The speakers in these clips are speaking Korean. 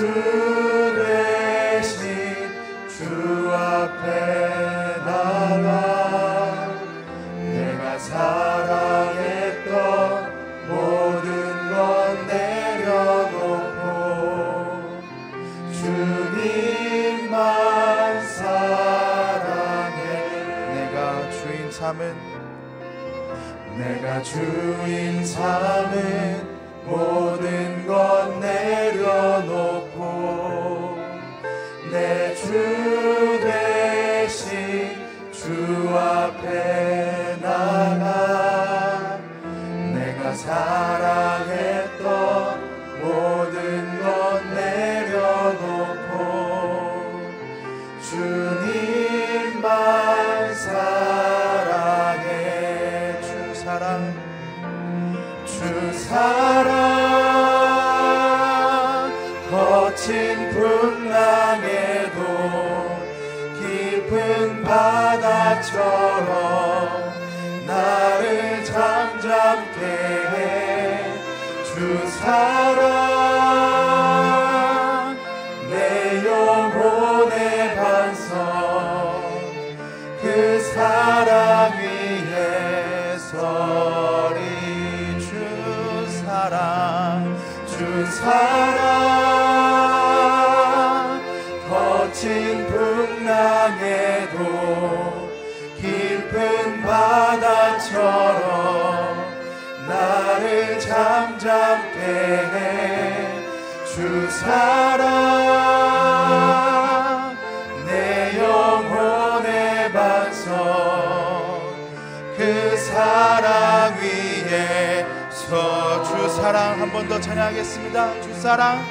앞 잠잠게 해주 사랑. 내 영혼의 반성 그 사랑 위에 서리 주 사랑 주 사랑 잠잠게 해주 사랑 내 영혼의 반성 그 사랑 위에 서주 사랑 한 번 더 찬양하겠습니다. 주 사랑.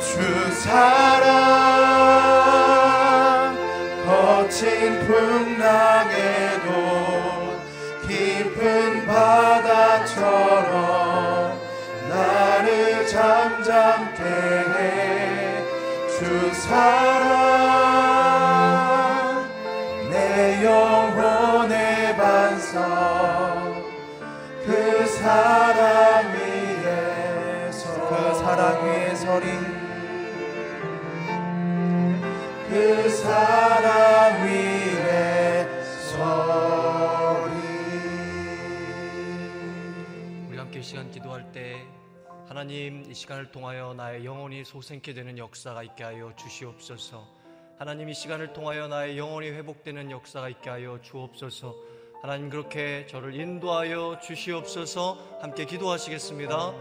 주 사랑. 거친 풍랑에도 깊은 바다처럼 나를 잠잠게 해주 사랑 하나님 이 시간을 통하여 나의 영혼이 소생케 되는 역사가 있게 하여 주시옵소서. 하나님 이 시간을 통하여 나의 영혼이 회복되는 역사가 있게 하여 주옵소서. 하나님 그렇게 저를 인도하여 주시옵소서. 함께 기도하시겠습니다.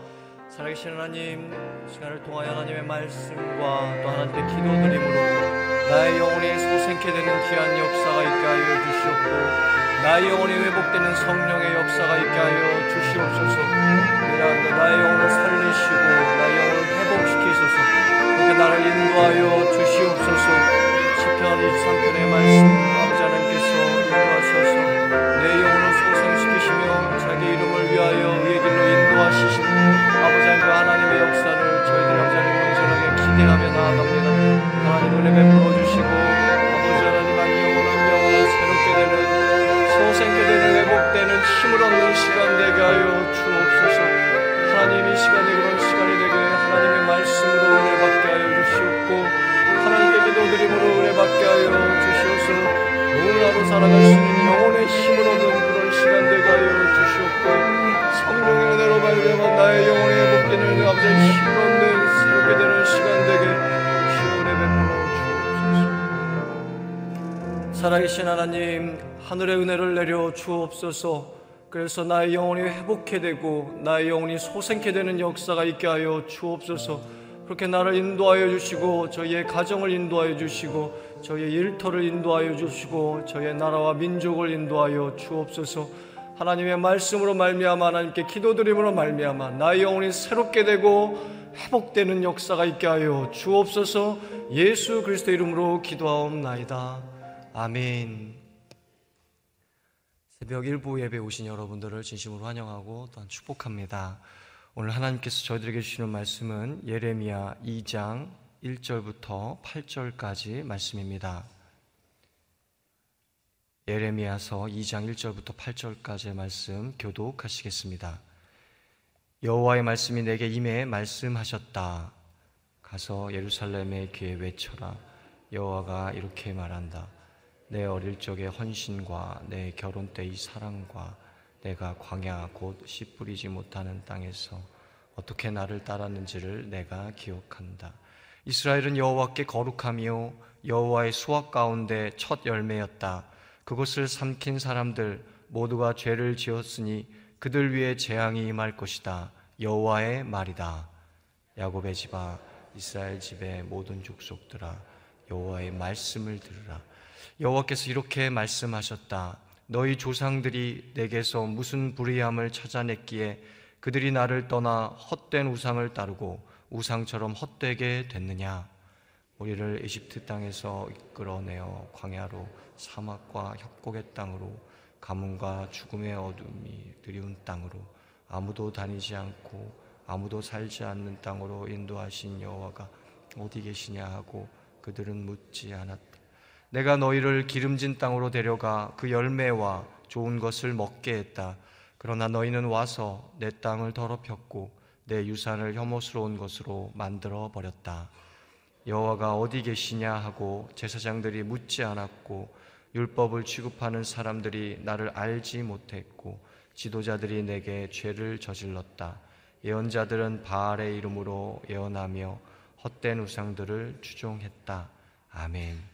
살아계신 하나님 시간을 통하여 하나님의 말씀과 또 하나님의 기도드림으로 나의 영혼이 소생케 되는 귀한 역사가 있게 하여 주시옵고 나의 영혼이 회복되는 성령의 역사가 있게 하여 주시옵소서. 나의 영혼을 살리 시고 나의 영혼을 회복시키소서. 그렇게 나를 인도하여 주시옵소서. 시편 23편의 말씀 아버지 하나님께서 인도하셔서 내 영혼을 소생시키시며 자기 이름을 위하여 의의 길로 인도하시신 아버지 하나님 하나님의 역사를 저희들 영자님 영전하게 기대하며 나아갑니다. 하나님 은혜 베풀 살아갈 영혼의 힘을 얻는 그런 시간 되게 하여 주시옵고 성령의 은혜로 발견한 나의 영혼의 회복되는 아버지의 힘을 얻는 새롭게 되는 시간 되게 주여 은혜 베풀어 주옵소서. 살아계신 하나님 하늘의 은혜를 내려 주옵소서. 그래서 나의 영혼이 회복해 되고 나의 영혼이 소생케 되는 역사가 있게 하여 주옵소서 그렇게 나를 인도하여 주시고 저희의 가정을 인도하여 주시고 저희의 일터를 인도하여 주시고 저희의 나라와 민족을 인도하여 주옵소서 하나님의 말씀으로 말미암아 하나님께 기도드림으로 말미암아 나의 영혼이 새롭게 되고 회복되는 역사가 있게 하여 주옵소서 예수 그리스도 이름으로 기도하옵나이다 아멘. 새벽 일부 예배 오신 여러분들을 진심으로 환영하고 또한 축복합니다. 오늘 하나님께서 저희들에게 주시는 말씀은 예레미야 2장 1절부터 8절까지 말씀입니다. 예레미야서 2장 1절부터 8절까지의 말씀 교독하시겠습니다. 여호와의 말씀이 내게 임해 말씀하셨다. 가서 예루살렘의 귀에 외쳐라. 여호와가 이렇게 말한다. 내 어릴 적의 헌신과 내 결혼 때의 사랑과 내가 광야 곧 씨 뿌리지 못하는 땅에서 어떻게 나를 따랐는지를 내가 기억한다. 이스라엘은 여호와께 거룩하며 여호와의 수확 가운데 첫 열매였다. 그것을 삼킨 사람들 모두가 죄를 지었으니 그들 위에 재앙이 임할 것이다. 여호와의 말이다. 야곱의 집아 이스라엘 집의 모든 족속들아 여호와의 말씀을 들으라. 여호와께서 이렇게 말씀하셨다. 너희 조상들이 내게서 무슨 불의함을 찾아냈기에 그들이 나를 떠나 헛된 우상을 따르고 우상처럼 헛되게 됐느냐? 우리를 이집트 땅에서 이끌어내어 광야로 사막과 협곡의 땅으로 가뭄과 죽음의 어둠이 드리운 땅으로 아무도 다니지 않고 아무도 살지 않는 땅으로 인도하신 여호와가 어디 계시냐 하고 그들은 묻지 않았다. 내가 너희를 기름진 땅으로 데려가 그 열매와 좋은 것을 먹게 했다. 그러나 너희는 와서 내 땅을 더럽혔고 내 유산을 혐오스러운 것으로 만들어 버렸다. 여호와가 어디 계시냐 하고 제사장들이 묻지 않았고 율법을 취급하는 사람들이 나를 알지 못했고 지도자들이 내게 죄를 저질렀다. 예언자들은 바알의 이름으로 예언하며 헛된 우상들을 추종했다. 아멘.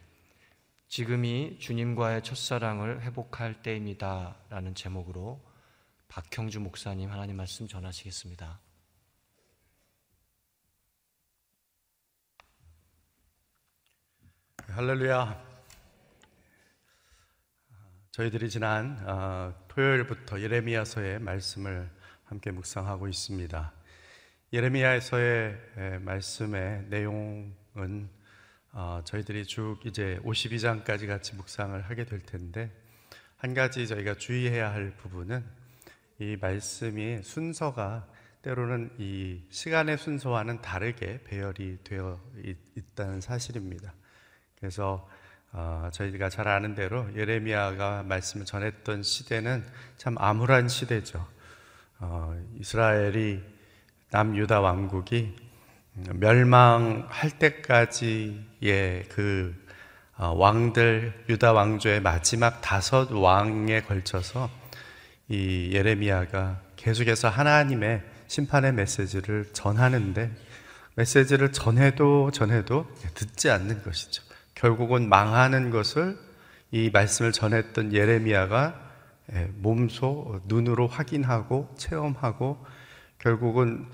지금이 주님과의 첫사랑을 회복할 때입니다. 라는 제목으로 박형주 목사님 하나님 말씀 전하시겠습니다. 할렐루야. 저희들이 지난 어, 토요일부터 예레미야서의 말씀을 함께 묵상하고 있습니다. 예레미야서의 말씀의 내용은 어, 저희들이 쭉 이제 52장까지 같이 묵상을 하게 될 텐데 한 가지 저희가 주의해야 할 부분은 이 말씀이 순서가 때로는 이 시간의 순서와는 다르게 배열이 되어 있 다는 사실입니다. 그래서 어, 저희가 잘 아는 대로 예레미야가 말씀을 전했던 시대는 참 암울한 시대죠. 어, 이스라엘이 남유다 왕국이 멸망할 때까지의 그 어, 왕들 유다 왕조의 마지막 다섯 왕에 걸쳐서 이 예레미야가 계속해서 하나님의 심판의 메시지를 전하는데 메시지를 전해도 전해도 듣지 않는 것이죠. 결국은 망하는 것을 이 말씀을 전했던 예레미야가 예, 몸소 눈으로 확인하고 체험하고 결국은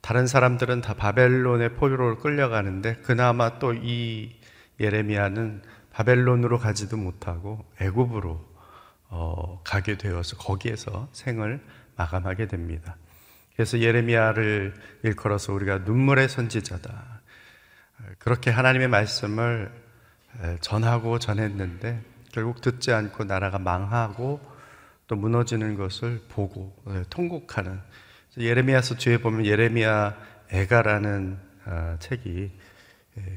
다른 사람들은 다 바벨론의 포로로 끌려가는데 그나마 또 이 예레미야는 바벨론으로 가지도 못하고 애굽으로 어, 가게 되어서 거기에서 생을 마감하게 됩니다. 그래서 예레미야를 일컬어서 우리가 눈물의 선지자다. 그렇게 하나님의 말씀을 전하고 전했는데 결국 듣지 않고 나라가 망하고 또 무너지는 것을 보고 통곡하는 예레미야서 뒤에 보면 예레미야 애가라는 아, 책이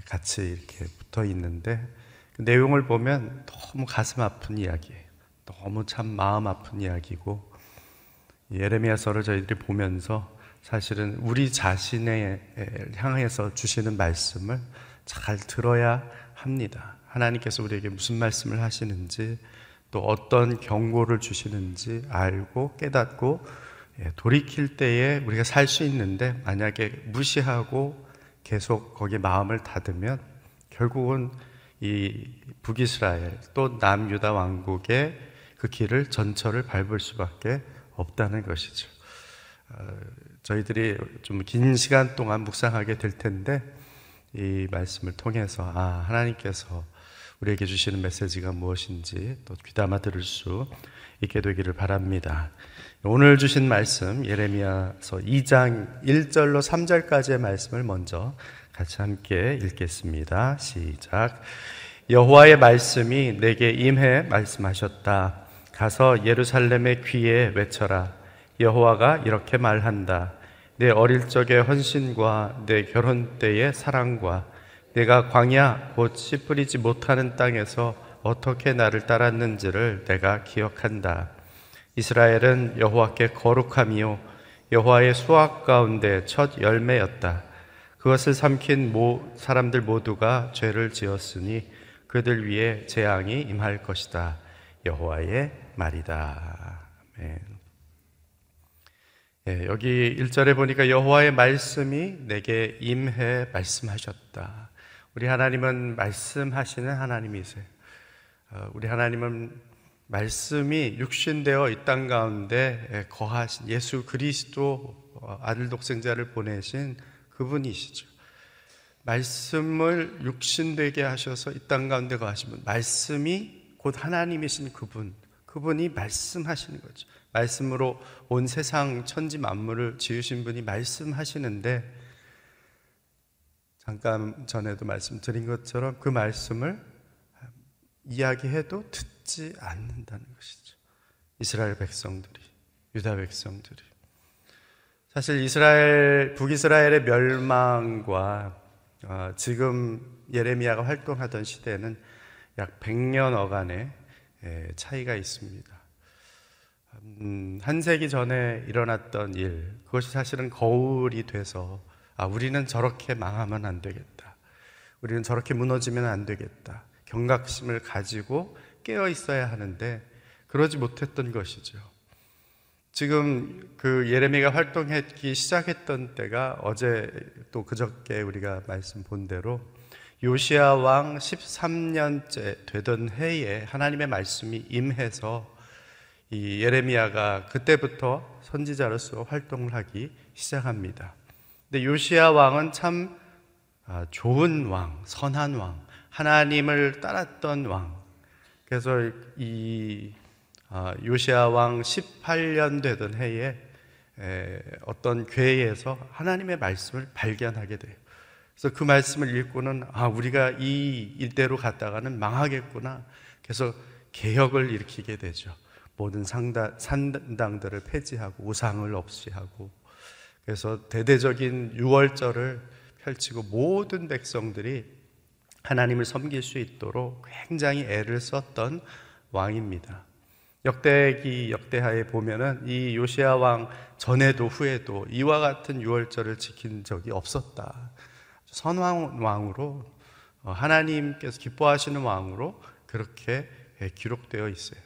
같이 이렇게 붙어 있는데 그 내용을 보면 너무 가슴 아픈 이야기예요. 너무 참 마음 아픈 이야기고 예레미야서를 저희들이 보면서 사실은 우리 자신에 향해서 주시는 말씀을 잘 들어야 합니다. 하나님께서 우리에게 무슨 말씀을 하시는지 또 어떤 경고를 주시는지 알고 깨닫고 예, 돌이킬 때에 우리가 살 수 있는데 만약에 무시하고 계속 거기에 마음을 닫으면 결국은 이 북이스라엘 또 남유다 왕국의 그 길을 전철을 밟을 수밖에 없다는 것이죠. 어, 저희들이 좀 긴 시간 동안 묵상하게 될 텐데 이 말씀을 통해서 아 하나님께서 우리에게 주시는 메시지가 무엇인지 또 귀담아 들을 수 있게 되기를 바랍니다. 오늘 주신 말씀 예레미야서 2장 1절로 3절까지의 말씀을 먼저 같이 함께 읽겠습니다. 시작. 여호와의 말씀이 내게 임해 말씀하셨다. 가서 예루살렘의 귀에 외쳐라. 여호와가 이렇게 말한다. 내 어릴 적의 헌신과 내 결혼 때의 사랑과 내가 광야 곧 씨 뿌리지 못하는 땅에서 어떻게 나를 따랐는지를 내가 기억한다. 이스라엘은 여호와께 거룩함이요 여호와의 수확 가운데 첫 열매였다. 그것을 삼킨 모 사람들 모두가 죄를 지었으니 그들 위에 재앙이 임할 것이다. 여호와의 말이다. 아멘. 예, 여기 1절에 보니까 여호와의 말씀이 내게 임해 말씀하셨다. 우리 하나님은 말씀하시는 하나님이세요. 어, 우리 하나님은 말씀이 육신되어 이 땅 가운데 예, 거하신 예수 그리스도 어, 아들 독생자를 보내신 그분이시죠. 말씀을 육신되게 하셔서 이 땅 가운데 거하신 분, 말씀이 곧 하나님이신 그분, 그분이 말씀하시는 거죠. 말씀으로 온 세상 천지 만물을 지으신 분이 말씀하시는데 잠깐 전에도 말씀드린 것처럼 그 말씀을 이야기해도 듣지 않는다는 것이죠. 이스라엘 백성들이, 유다 백성들이. 사실 이스라엘 북이스라엘의 멸망과 어, 지금 예레미야가 활동하던 시대는 약 100년 어간의 예, 차이가 있습니다. 음, 한 세기 전에 일어났던 일, 그것이 사실은 거울이 돼서 아, 우리는 저렇게 망하면 안 되겠다. 우리는 저렇게 무너지면 안 되겠다. 경각심을 가지고 깨어 있어야 하는데 그러지 못했던 것이죠. 지금 그 예레미가 활동했기 시작했던 때가 어제 또 그저께 우리가 말씀 본 대로 요시아 왕 13년째 되던 해에 하나님의 말씀이 임해서 이 예레미야가 그때부터 선지자로서 활동을 하기 시작합니다. 근데 요시아 왕은 참 아, 좋은 왕, 선한 왕, 하나님을 따랐던 왕. 그래서 이 아, 요시아 왕 18년 되던 해에 어떤 괴에서 하나님의 말씀을 발견하게 돼요. 그래서 그 말씀을 읽고는 아 우리가 이 일대로 갔다가는 망하겠구나. 그래서 개혁을 일으키게 되죠. 모든 상다, 산당들을 폐지하고 우상을 없이 하고 그래서 대대적인 유월절을 펼치고 모든 백성들이 하나님을 섬길 수 있도록 굉장히 애를 썼던 왕입니다. 역대기 역대하에 보면은 이 요시아 왕 전에도 후에도 이와 같은 유월절을 지킨 적이 없었다. 선왕 왕으로 어, 하나님께서 기뻐하시는 왕으로 그렇게 기록되어 있어요.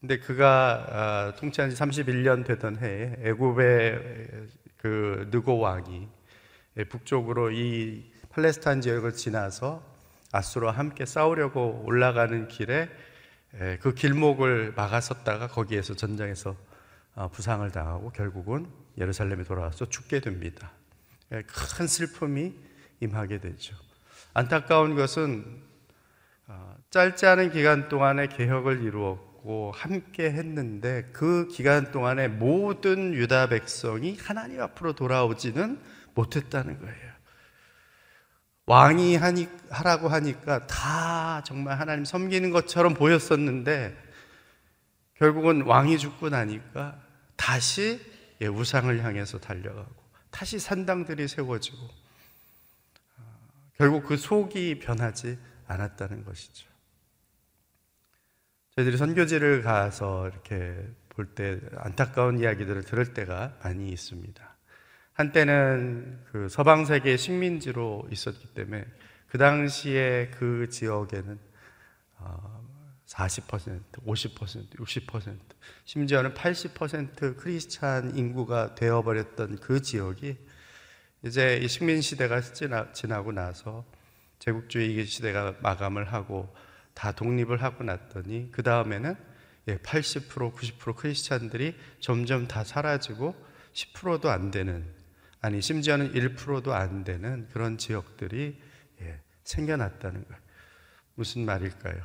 근데 그가 아, 통치한 지 31년 되던 해에 애굽의 그 느고 왕이 북쪽으로 이 팔레스타인 지역을 지나서 아수르와 함께 싸우려고 올라가는 길에 그 길목을 막아섰다가 거기에서 전장에서 아, 부상을 당하고 결국은 예루살렘에 돌아와서 죽게 됩니다. 큰 슬픔이 임하게 되죠. 안타까운 것은 아, 짧지 않은 기간 동안에 개혁을 이루었고 함께 했는데 그 기간 동안에 모든 유다 백성이 하나님 앞으로 돌아오지는 못했다는 거예요. 왕이 하니, 하라고 하니까 다 정말 하나님 섬기는 것처럼 보였었는데 결국은 왕이 죽고 나니까 다시 예, 우상을 향해서 달려가고 다시 산당들이 세워지고 어, 결국 그 속이 변하지 않았다는 것이죠. 저희들이 선교지를 가서 이렇게 볼 때 안타까운 이야기들을 들을 때가 많이 있습니다. 한때는 그 서방 세계 식민지로 있었기 때문에 그 당시에 그 지역에는 40%, 50%, 60%, 심지어는 80% 크리스찬 인구가 되어버렸던 그 지역이 이제 이 식민 시대가 지나, 지나고 나서 제국주의 시대가 마감을 하고 다 독립을 하고 났더니 그 다음에는 80% 90% 크리스찬들이 점점 다 사라지고 10%도 안 되는 아니 심지어는 1%도 안 되는 그런 지역들이 예, 생겨났다는 거예요. 무슨 말일까요?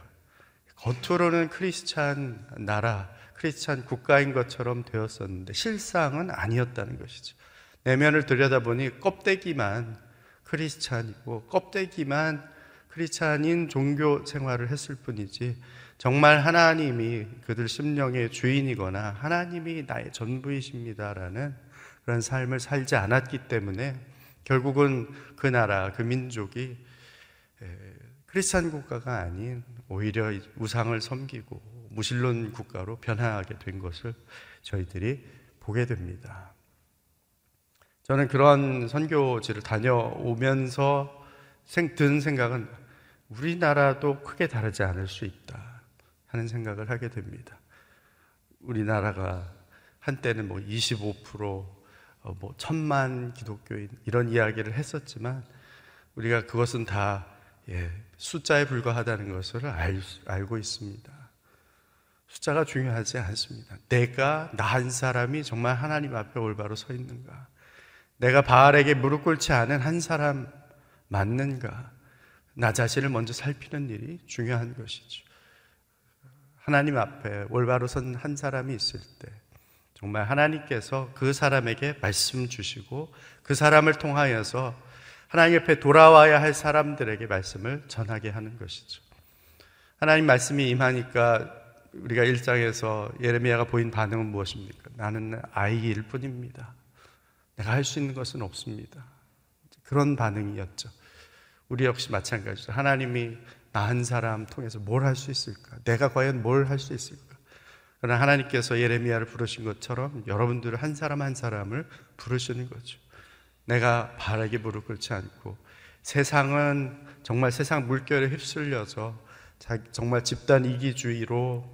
겉으로는 크리스찬 나라, 크리스찬 국가인 것처럼 되었었는데 실상은 아니었다는 것이죠. 내면을 들여다보니 껍데기만 크리스찬이고 껍데기만 크리스찬인 종교 생활을 했을 뿐이지 정말 하나님이 그들 심령의 주인이거나 하나님이 나의 전부이십니다라는 그런 삶을 살지 않았기 때문에 결국은 그 나라, 그 민족이 크리스찬 국가가 아닌 오히려 우상을 섬기고 무신론 국가로 변화하게 된 것을 저희들이 보게 됩니다. 저는 그런 선교지를 다녀오면서 든 생각은 우리나라도 크게 다르지 않을 수 있다 하는 생각을 하게 됩니다. 우리나라가 한때는 뭐 25%, 어, 뭐 천만 기독교인 이런 이야기를 했었지만 우리가 그것은 다 예, 숫자에 불과하다는 것을 알, 알고 있습니다. 숫자가 중요하지 않습니다. 내가 나 한 사람이 정말 하나님 앞에 올바로 서 있는가? 내가 바알에게 무릎 꿇지 않은 한 사람 맞는가? 나 자신을 먼저 살피는 일이 중요한 것이죠. 하나님 앞에 올바로 선 한 사람이 있을 때 정말 하나님께서 그 사람에게 말씀 주시고 그 사람을 통하여서 하나님 옆에 돌아와야 할 사람들에게 말씀을 전하게 하는 것이죠. 하나님 말씀이 임하니까 우리가 일장에서 예레미야가 보인 반응은 무엇입니까? 나는 아이일 뿐입니다. 내가 할 수 있는 것은 없습니다. 그런 반응이었죠. 우리 역시 마찬가지죠. 하나님이 나한 사람 통해서 뭘 할 수 있을까? 내가 과연 뭘 할 수 있을까? 그러나 하나님께서 예레미야를 부르신 것처럼 여러분들 한 사람 한 사람을 부르시는 거죠. 내가 바라게 무릎 꿇지 않고 세상은 정말 세상 물결에 휩쓸려서 정말 집단 이기주의로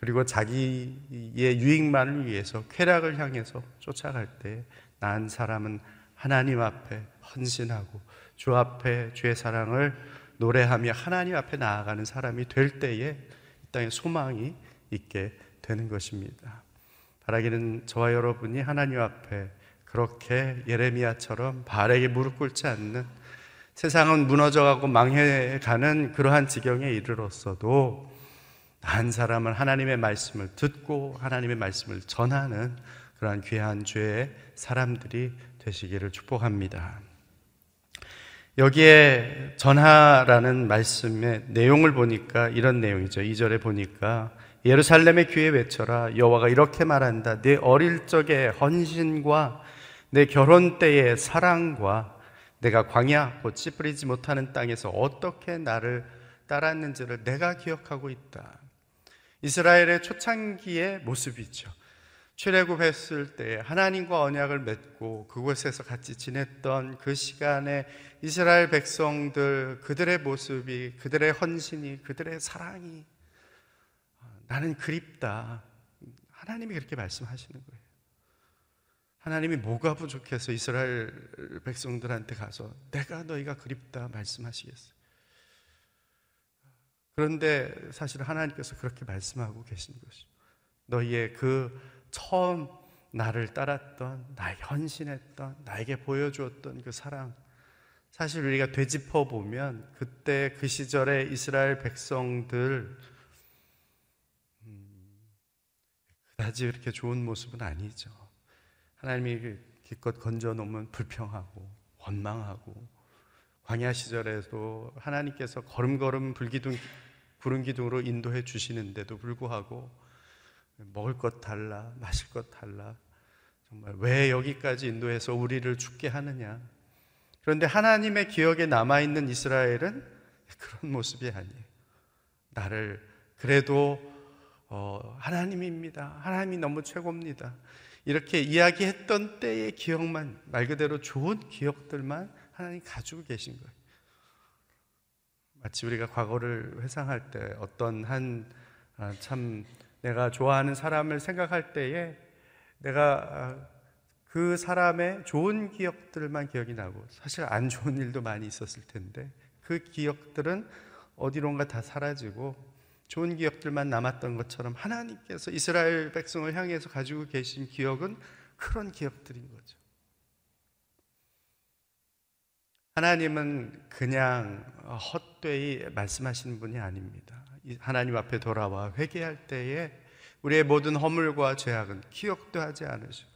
그리고 자기의 유익만을 위해서 쾌락을 향해서 쫓아갈 때 난 사람은 하나님 앞에 헌신하고 주 앞에 주의 사랑을 노래하며 하나님 앞에 나아가는 사람이 될 때에 이 땅에 소망이 있게 되는 것입니다. 바라기는 저와 여러분이 하나님 앞에 그렇게 예레미야처럼 발에게 무릎 꿇지 않는 세상은 무너져가고 망해가는 그러한 지경에 이르렀어도 한 사람은 하나님의 말씀을 듣고 하나님의 말씀을 전하는 그러한 귀한 죄의 사람들이 되시기를 축복합니다. 여기에 전하라는 말씀의 내용을 보니까 이런 내용이죠. 2절에 보니까 예루살렘의 귀에 외쳐라 여호와가 이렇게 말한다 내 어릴 적의 헌신과 내 결혼 때의 사랑과 내가 광야 곧 뿌리지 못하는 땅에서 어떻게 나를 따랐는지를 내가 기억하고 있다. 이스라엘의 초창기의 모습이죠. 출애굽했을 때 하나님과 언약을 맺고 그곳에서 같이 지냈던 그 시간에 이스라엘 백성들 그들의 모습이 그들의 헌신이 그들의 사랑이 나는 그립다. 하나님이 그렇게 말씀하시는 거예요. 하나님이 뭐가 부족해서 이스라엘 백성들한테 가서 내가 너희가 그립다 말씀하시겠어요. 그런데 사실 하나님께서 그렇게 말씀하고 계신 것이 너희의 그 처음 나를 따랐던 나에게 헌신했던 나에게 보여주었던 그 사랑 사실 우리가 되짚어 보면 그때 그 시절에 이스라엘 백성들 음, 그다지 그렇게 좋은 모습은 아니죠. 하나님이 기껏 건져 놓으면 불평하고 원망하고 광야 시절에도 하나님께서 걸음걸음 불기둥 구름 기둥으로 인도해 주시는데도 불구하고 먹을 것 달라 마실 것 달라 정말 왜 여기까지 인도해서 우리를 죽게 하느냐 그런데 하나님의 기억에 남아 있는 이스라엘은 그런 모습이 아니에요. 나를 그래도 어, 하나님입니다. 하나님이 너무 최고입니다. 이렇게 이야기했던 때의 기억만 말 그대로 좋은 기억들만 하나님 가지고 계신 거예요. 마치 우리가 과거를 회상할 때 어떤 한참 아, 내가 좋아하는 사람을 생각할 때에 내가 아, 그 사람의 좋은 기억들만 기억이 나고 사실 안 좋은 일도 많이 있었을 텐데 그 기억들은 어디론가 다 사라지고 좋은 기억들만 남았던 것처럼 하나님께서 이스라엘 백성을 향해서 가지고 계신 기억은 그런 기억들인 거죠. 하나님은 그냥 헛되이 말씀하시는 분이 아닙니다. 하나님 앞에 돌아와 회개할 때에 우리의 모든 허물과 죄악은 기억도 하지 않으시고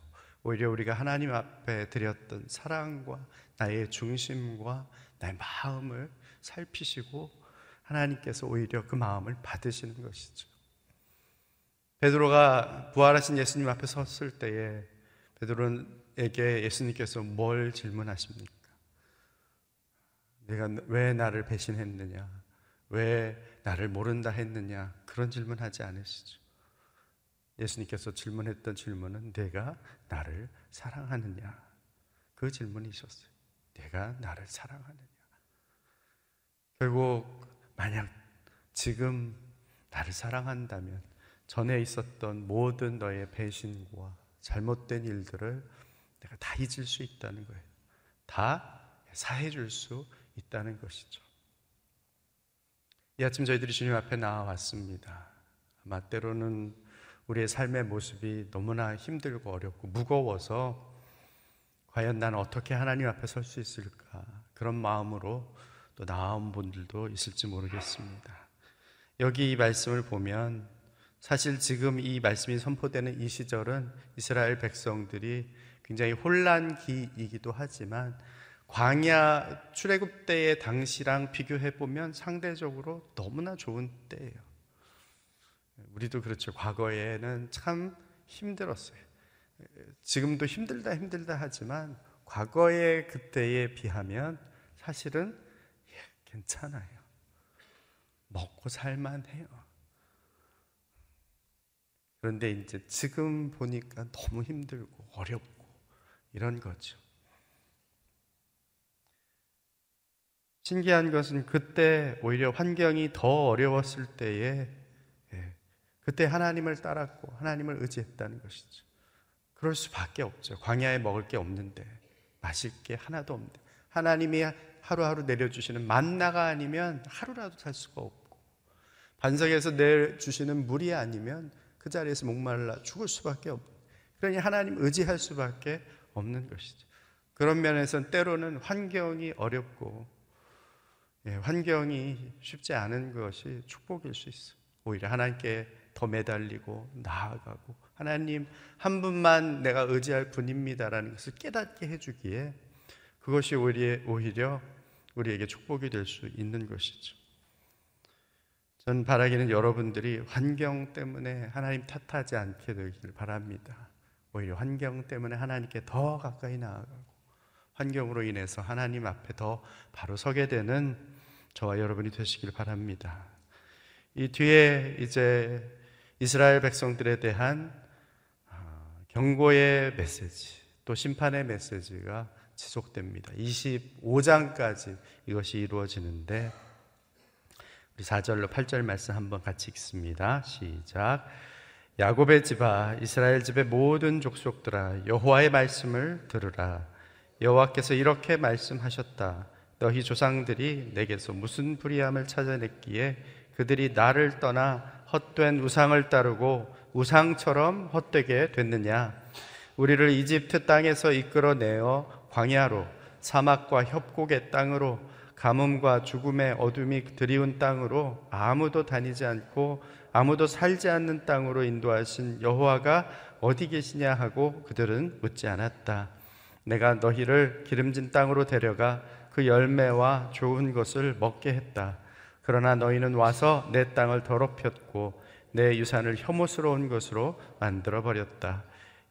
오히려 우리가 하나님 앞에 드렸던 사랑과 나의 중심과 나의 마음을 살피시고 하나님께서 오히려 그 마음을 받으시는 것이죠. 베드로가 부활하신 예수님 앞에 섰을 때에 베드로에게 예수님께서 뭘 질문하십니까? 내가 왜 나를 배신했느냐? 왜 나를 모른다 했느냐? 그런 질문 하지 않으시죠. 예수님께서 질문했던 질문은 내가 나를 사랑하느냐? 그 질문이셨어요. 내가 나를 사랑하느냐? 결국 만약 지금 나를 사랑한다면 전에 있었던 모든 너의 배신과 잘못된 일들을 내가 다 잊을 수 있다는 거예요. 다 사해 줄 수 있다는 것이죠. 이 아침 저희들이 주님 앞에 나와왔습니다. 아마 때로는 우리의 삶의 모습이 너무나 힘들고 어렵고 무거워서 과연 난 어떻게 하나님 앞에 설 수 있을까 그런 마음으로 또 나온 분들도 있을지 모르겠습니다. 여기 이 말씀을 보면 사실 지금 이 말씀이 선포되는 이 시절은 이스라엘 백성들이 굉장히 혼란기이기도 하지만 광야 출애굽 때의 당시랑 비교해 보면 상대적으로 너무나 좋은 때예요. 우리도 그렇죠. 과거에는 참 힘들었어요. 지금도 힘들다 힘들다 하지만 과거의 그때에 비하면 사실은 예, 괜찮아요. 먹고 살만해요. 그런데 이제 지금 보니까 너무 힘들고 어렵고 이런 거죠. 신기한 것은 그때 오히려 환경이 더 어려웠을 때에 예, 그때 하나님을 따랐고 하나님을 의지했다는 것이죠. 그럴 수밖에 없죠. 광야에 먹을 게 없는데 마실 게 하나도 없는데 하나님이 하루하루 내려주시는 만나가 아니면 하루라도 살 수가 없고 반석에서 내주시는 물이 아니면 그 자리에서 목말라 죽을 수밖에 없고 그러니 하나님 의지할 수밖에 없는 것이죠. 그런 면에서는 때로는 환경이 어렵고 예, 환경이 쉽지 않은 것이 축복일 수 있어요. 오히려 하나님께 더 매달리고 나아가고 하나님 한 분만 내가 의지할 분입니다라는 것을 깨닫게 해주기에 그것이 오히려 우리에게 축복이 될 수 있는 것이죠. 전 바라기는 여러분들이 환경 때문에 하나님 탓하지 않게 되길 바랍니다. 오히려 환경 때문에 하나님께 더 가까이 나아가고 환경으로 인해서 하나님 앞에 더 바로 서게 되는 저와 여러분이 되시길 바랍니다. 이 뒤에 이제 이스라엘 백성들에 대한 아, 경고의 메시지 또 심판의 메시지가 지속됩니다. 25장까지 이것이 이루어지는데 우리 4절로 8절 말씀 한번 같이 읽습니다. 시작. 야곱의 집아 이스라엘 집의 모든 족속들아 여호와의 말씀을 들으라. 여호와께서 이렇게 말씀하셨다. 너희 조상들이 내게서 무슨 불의함을 찾아냈기에 그들이 나를 떠나 헛된 우상을 따르고 우상처럼 헛되게 됐느냐? 우리를 이집트 땅에서 이끌어내어 광야로 사막과 협곡의 땅으로 가뭄과 죽음의 어둠이 드리운 땅으로 아무도 다니지 않고 아무도 살지 않는 땅으로 인도하신 여호와가 어디 계시냐 하고 그들은 묻지 않았다. 내가 너희를 기름진 땅으로 데려가 그 열매와 좋은 것을 먹게 했다. 그러나 너희는 와서 내 땅을 더럽혔고 내 유산을 혐오스러운 것으로 만들어 버렸다.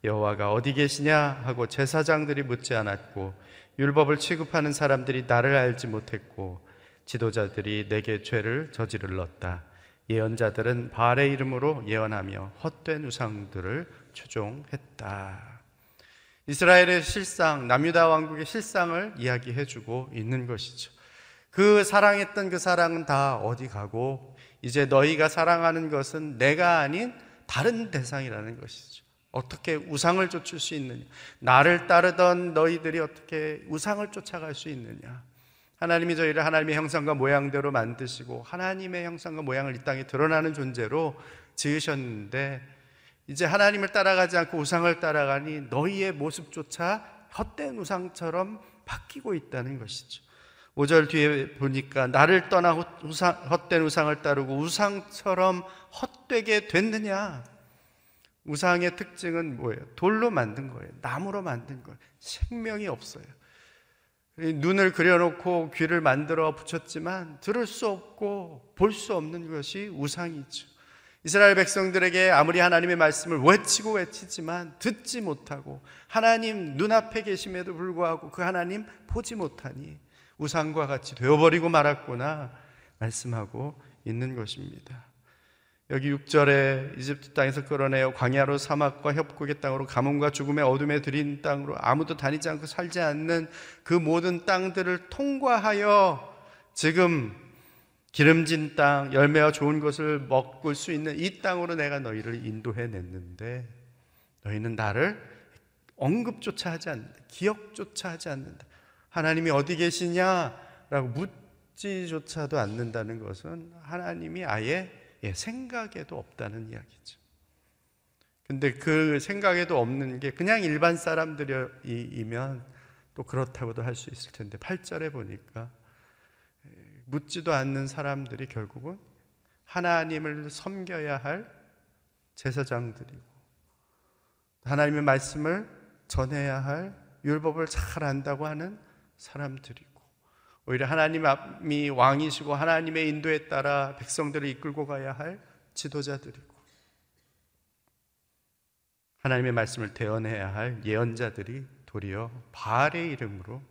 여호와가 어디 계시냐 하고 제사장들이 묻지 않았고 율법을 취급하는 사람들이 나를 알지 못했고 지도자들이 내게 죄를 저지르렀다. 예언자들은 바알의 이름으로 예언하며 헛된 우상들을 추종했다. 이스라엘의 실상, 남유다 왕국의 실상을 이야기해 주고 있는 것이죠. 그 사랑했던 그 사랑은 다 어디 가고 이제 너희가 사랑하는 것은 내가 아닌 다른 대상이라는 것이죠. 어떻게 우상을 쫓을 수 있느냐? 나를 따르던 너희들이 어떻게 우상을 쫓아갈 수 있느냐? 하나님이 저희를 하나님의 형상과 모양대로 만드시고 하나님의 형상과 모양을 이 땅에 드러나는 존재로 지으셨는데 이제 하나님을 따라가지 않고 우상을 따라가니 너희의 모습조차 헛된 우상처럼 바뀌고 있다는 것이죠. 5절 뒤에 보니까 나를 떠나 우상, 헛된 우상을 따르고 우상처럼 헛되게 됐느냐? 우상의 특징은 뭐예요? 돌로 만든 거예요. 나무로 만든 거예요. 생명이 없어요. 눈을 그려놓고 귀를 만들어 붙였지만 들을 수 없고 볼 수 없는 것이 우상이죠. 이스라엘 백성들에게 아무리 하나님의 말씀을 외치고 외치지만 듣지 못하고 하나님 눈앞에 계심에도 불구하고 그 하나님 보지 못하니 우상과 같이 되어버리고 말았구나 말씀하고 있는 것입니다. 여기 6절에 이집트 땅에서 끌어내어 광야로 사막과 협곡의 땅으로 가뭄과 죽음의 어둠에 들인 땅으로 아무도 다니지 않고 살지 않는 그 모든 땅들을 통과하여 지금 기름진 땅, 열매와 좋은 것을 먹을 수 있는 이 땅으로 내가 너희를 인도해 냈는데 너희는 나를 언급조차 하지 않는다. 기억조차 하지 않는다. 하나님이 어디 계시냐라고 묻지조차도 않는다는 것은 하나님이 아예 예, 생각에도 없다는 이야기죠. 근데 그 생각에도 없는 게 그냥 일반 사람들이면 또 그렇다고도 할 수 있을 텐데 8절에 보니까 예, 묻지도 않는 사람들이 결국은 하나님을 섬겨야 할 제사장들이고 하나님의 말씀을 전해야 할 율법을 잘 안다고 하는 사람들이고 오히려 하나님이 왕이시고 하나님의 인도에 따라 백성들을 이끌고 가야 할 지도자들이고 하나님의 말씀을 대언해야 할 예언자들이 도리어 바알의 이름으로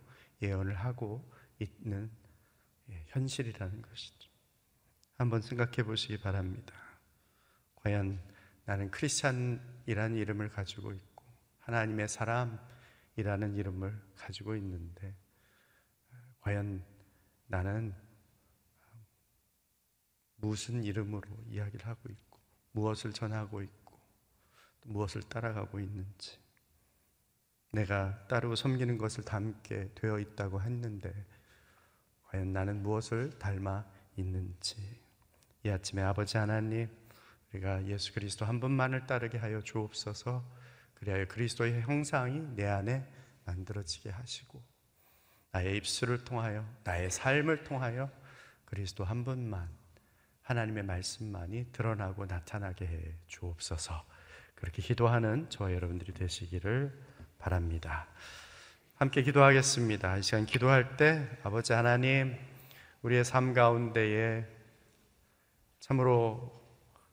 예언을 하고 있는 예, 현실이라는 것이죠. 한번 생각해 보시기 바랍니다. 과연 나는 크리스찬이라는 이름을 가지고 있고 하나님의 사람이라는 이름을 가지고 있는데 과연 나는 무슨 이름으로 이야기를 하고 있고 무엇을 전하고 있고 무엇을 따라가고 있는지 내가 따르고 섬기는 것을 담게 되어 있다고 했는데 과연 나는 무엇을 닮아 있는지. 이 아침에 아버지 하나님 우리가 예수 그리스도 한 분만을 따르게 하여 주옵소서. 그리하여 그리스도의 형상이 내 안에 만들어지게 하시고 나의 입술을 통하여 나의 삶을 통하여 그리스도 한 분만 하나님의 말씀만이 드러나고 나타나게 해 주옵소서. 그렇게 기도하는 저와 여러분들이 되시기를 바랍니다. 함께 기도하겠습니다. 이 시간 기도할 때 아버지 하나님 우리의 삶 가운데에 참으로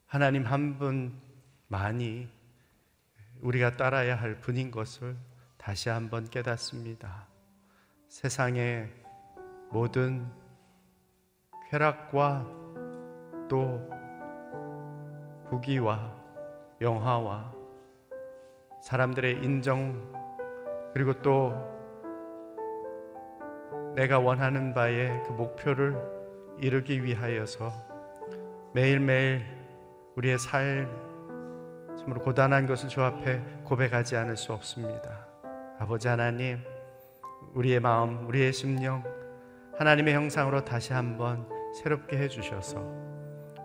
하나님 한 분만이 우리가 따라야 할 분인 것을 다시 한번 깨닫습니다. 세상의 모든 쾌락과 또 부귀와 영화와 사람들의 인정 그리고 또 내가 원하는 바의 그 목표를 이루기 위하여서 매일매일 우리의 삶 참으로 고단한 것을 주 앞에 고백하지 않을 수 없습니다. 아버지 하나님, 우리의 마음, 우리의 심령 하나님의 형상으로 다시 한번 새롭게 해 주셔서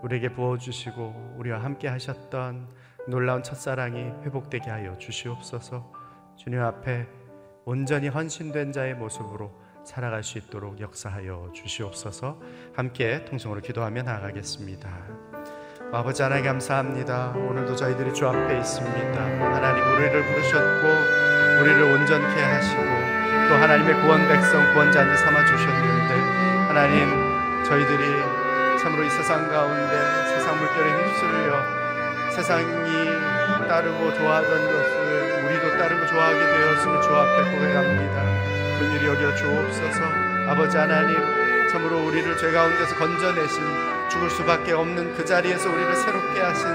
우리에게 부어 주시고 우리와 함께 하셨던 놀라운 첫사랑이 회복되게 하여 주시옵소서. 주님 앞에 온전히 헌신된 자의 모습으로 살아갈 수 있도록 역사하여 주시옵소서. 함께 통성으로 기도하며 나아가겠습니다. 아버지 하나님 감사합니다. 오늘도 저희들이 주 앞에 있습니다. 하나님 우리를 부르셨고 우리를 온전케 하시고 또 하나님의 구원 백성 구원자들 삼아 주셨는데 하나님 저희들이 참으로 이 세상 가운데 세상 물결에 휩쓸려 세상이 따르고 좋아하던 것을 우리도 따르고 좋아하게 되었음을 주 앞에 고백합니다. 그일이 여겨 주옵소서. 아버지 하나님 참으로 우리를 죄 가운데서 건져내신 죽을 수밖에 없는 그 자리에서 우리를 새롭게 하신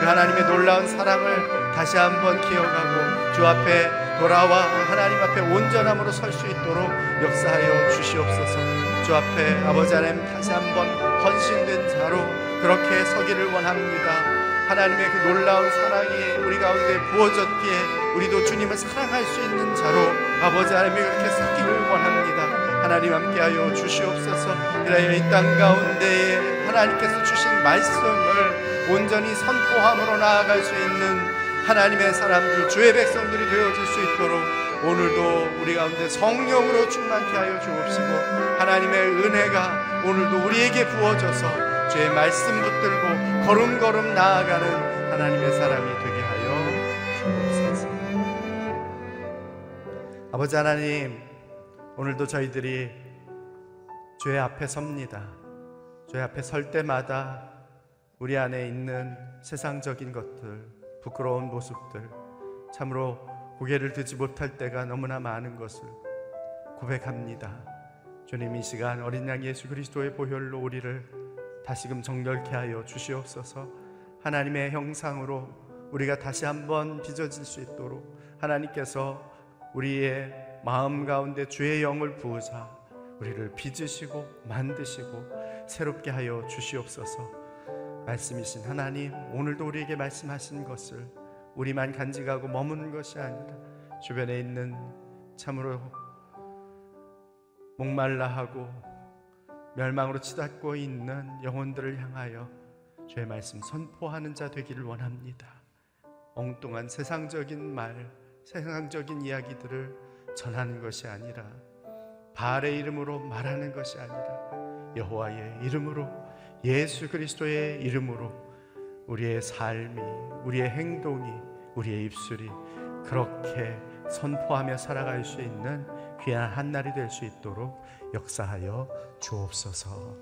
그 하나님의 놀라운 사랑을 다시 한번 기억하고 주 앞에 돌아와 하나님 앞에 온전함으로 설 수 있도록 역사하여 주시옵소서. 주 앞에 아버지 하나님 다시 한번 헌신된 자로 그렇게 서기를 원합니다. 하나님의 그 놀라운 사랑이 우리 가운데 부어졌기에 우리도 주님을 사랑할 수 있는 자로 아버지 하나님이 그렇게 서기를 원합니다. 하나님 함께하여 주시옵소서. 그래야 이 땅 가운데에 하나님께서 주신 말씀을 온전히 선포함으로 나아갈 수 있는 하나님의 사람들 주의 백성들이 되어질 수 있도록 오늘도 우리 가운데 성령으로 충만케 하여 주옵시고 하나님의 은혜가 오늘도 우리에게 부어져서 주의 말씀 붙들고 걸음걸음 나아가는 하나님의 사람이 하여 아버지 하나님 오늘도 저희들이 주의 앞에 섭니다 주의 앞에 설 때마다 우리 안에 있는 세상적인 것들, 부끄러운 모습들, 참으로 고개를 들지 못할 때가 너무나 많은 것을 고백합니다. 주님 이 시간 어린 양 예수 그리스도의 보혈로 우리를 다시금 정결케 하여 주시옵소서. 하나님의 형상으로 우리가 다시 한번 빚어질 수 있도록 하나님께서 우리의 마음 가운데 주의 영을 부으사 우리를 빚으시고 만드시고 새롭게 하여 주시옵소서. 말씀이신 하나님, 오늘도 우리에게 말씀하신 것을 우리만 간직하고 머무는 것이 아니라 주변에 있는 참으로 목말라하고 멸망으로 치닫고 있는 영혼들을 향하여 주의 말씀 선포하는 자 되기를 원합니다. 엉뚱한 세상적인 말, 세상적인 이야기들을 전하는 것이 아니라 바알의 이름으로 말하는 것이 아니라 여호와의 이름으로 예수 그리스도의 이름으로 우리의 삶이, 우리의 행동이, 우리의 입술이 그렇게 선포하며 살아갈 수 있는 귀한 한 날이 될 수 있도록 역사하여 주옵소서.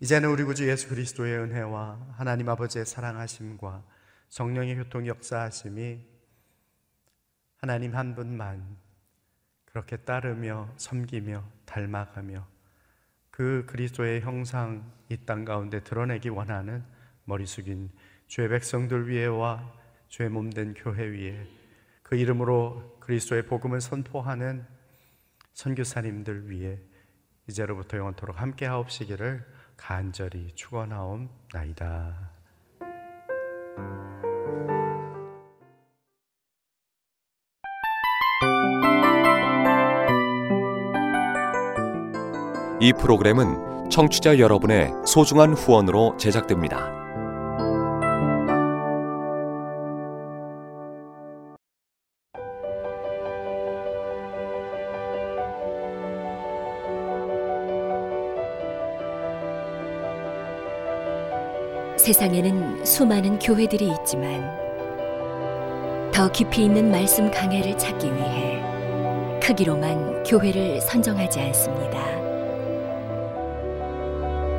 이제는 우리 구주 예수 그리스도의 은혜와 하나님 아버지의 사랑하심과 성령의 교통 역사하심이 하나님 한 분만 그렇게 따르며 섬기며 닮아가며 그 그리스도의 형상 이 땅 가운데 드러내기 원하는 머리 숙인 주의 백성들 위에와 주의 몸된 교회 위에 그 이름으로 그리스도의 복음을 선포하는 선교사님들 위해 이제로부터 영원토록 함께 하옵시기를 간절히 축원하옵나이다. 이 프로그램은 청취자 여러분의 소중한 후원으로 제작됩니다. 세상에는 수많은 교회들이 있지만 더 깊이 있는 말씀 강해를 찾기 위해 크기로만 교회를 선정하지 않습니다.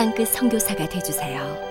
땅끝 선교사가 되주세요.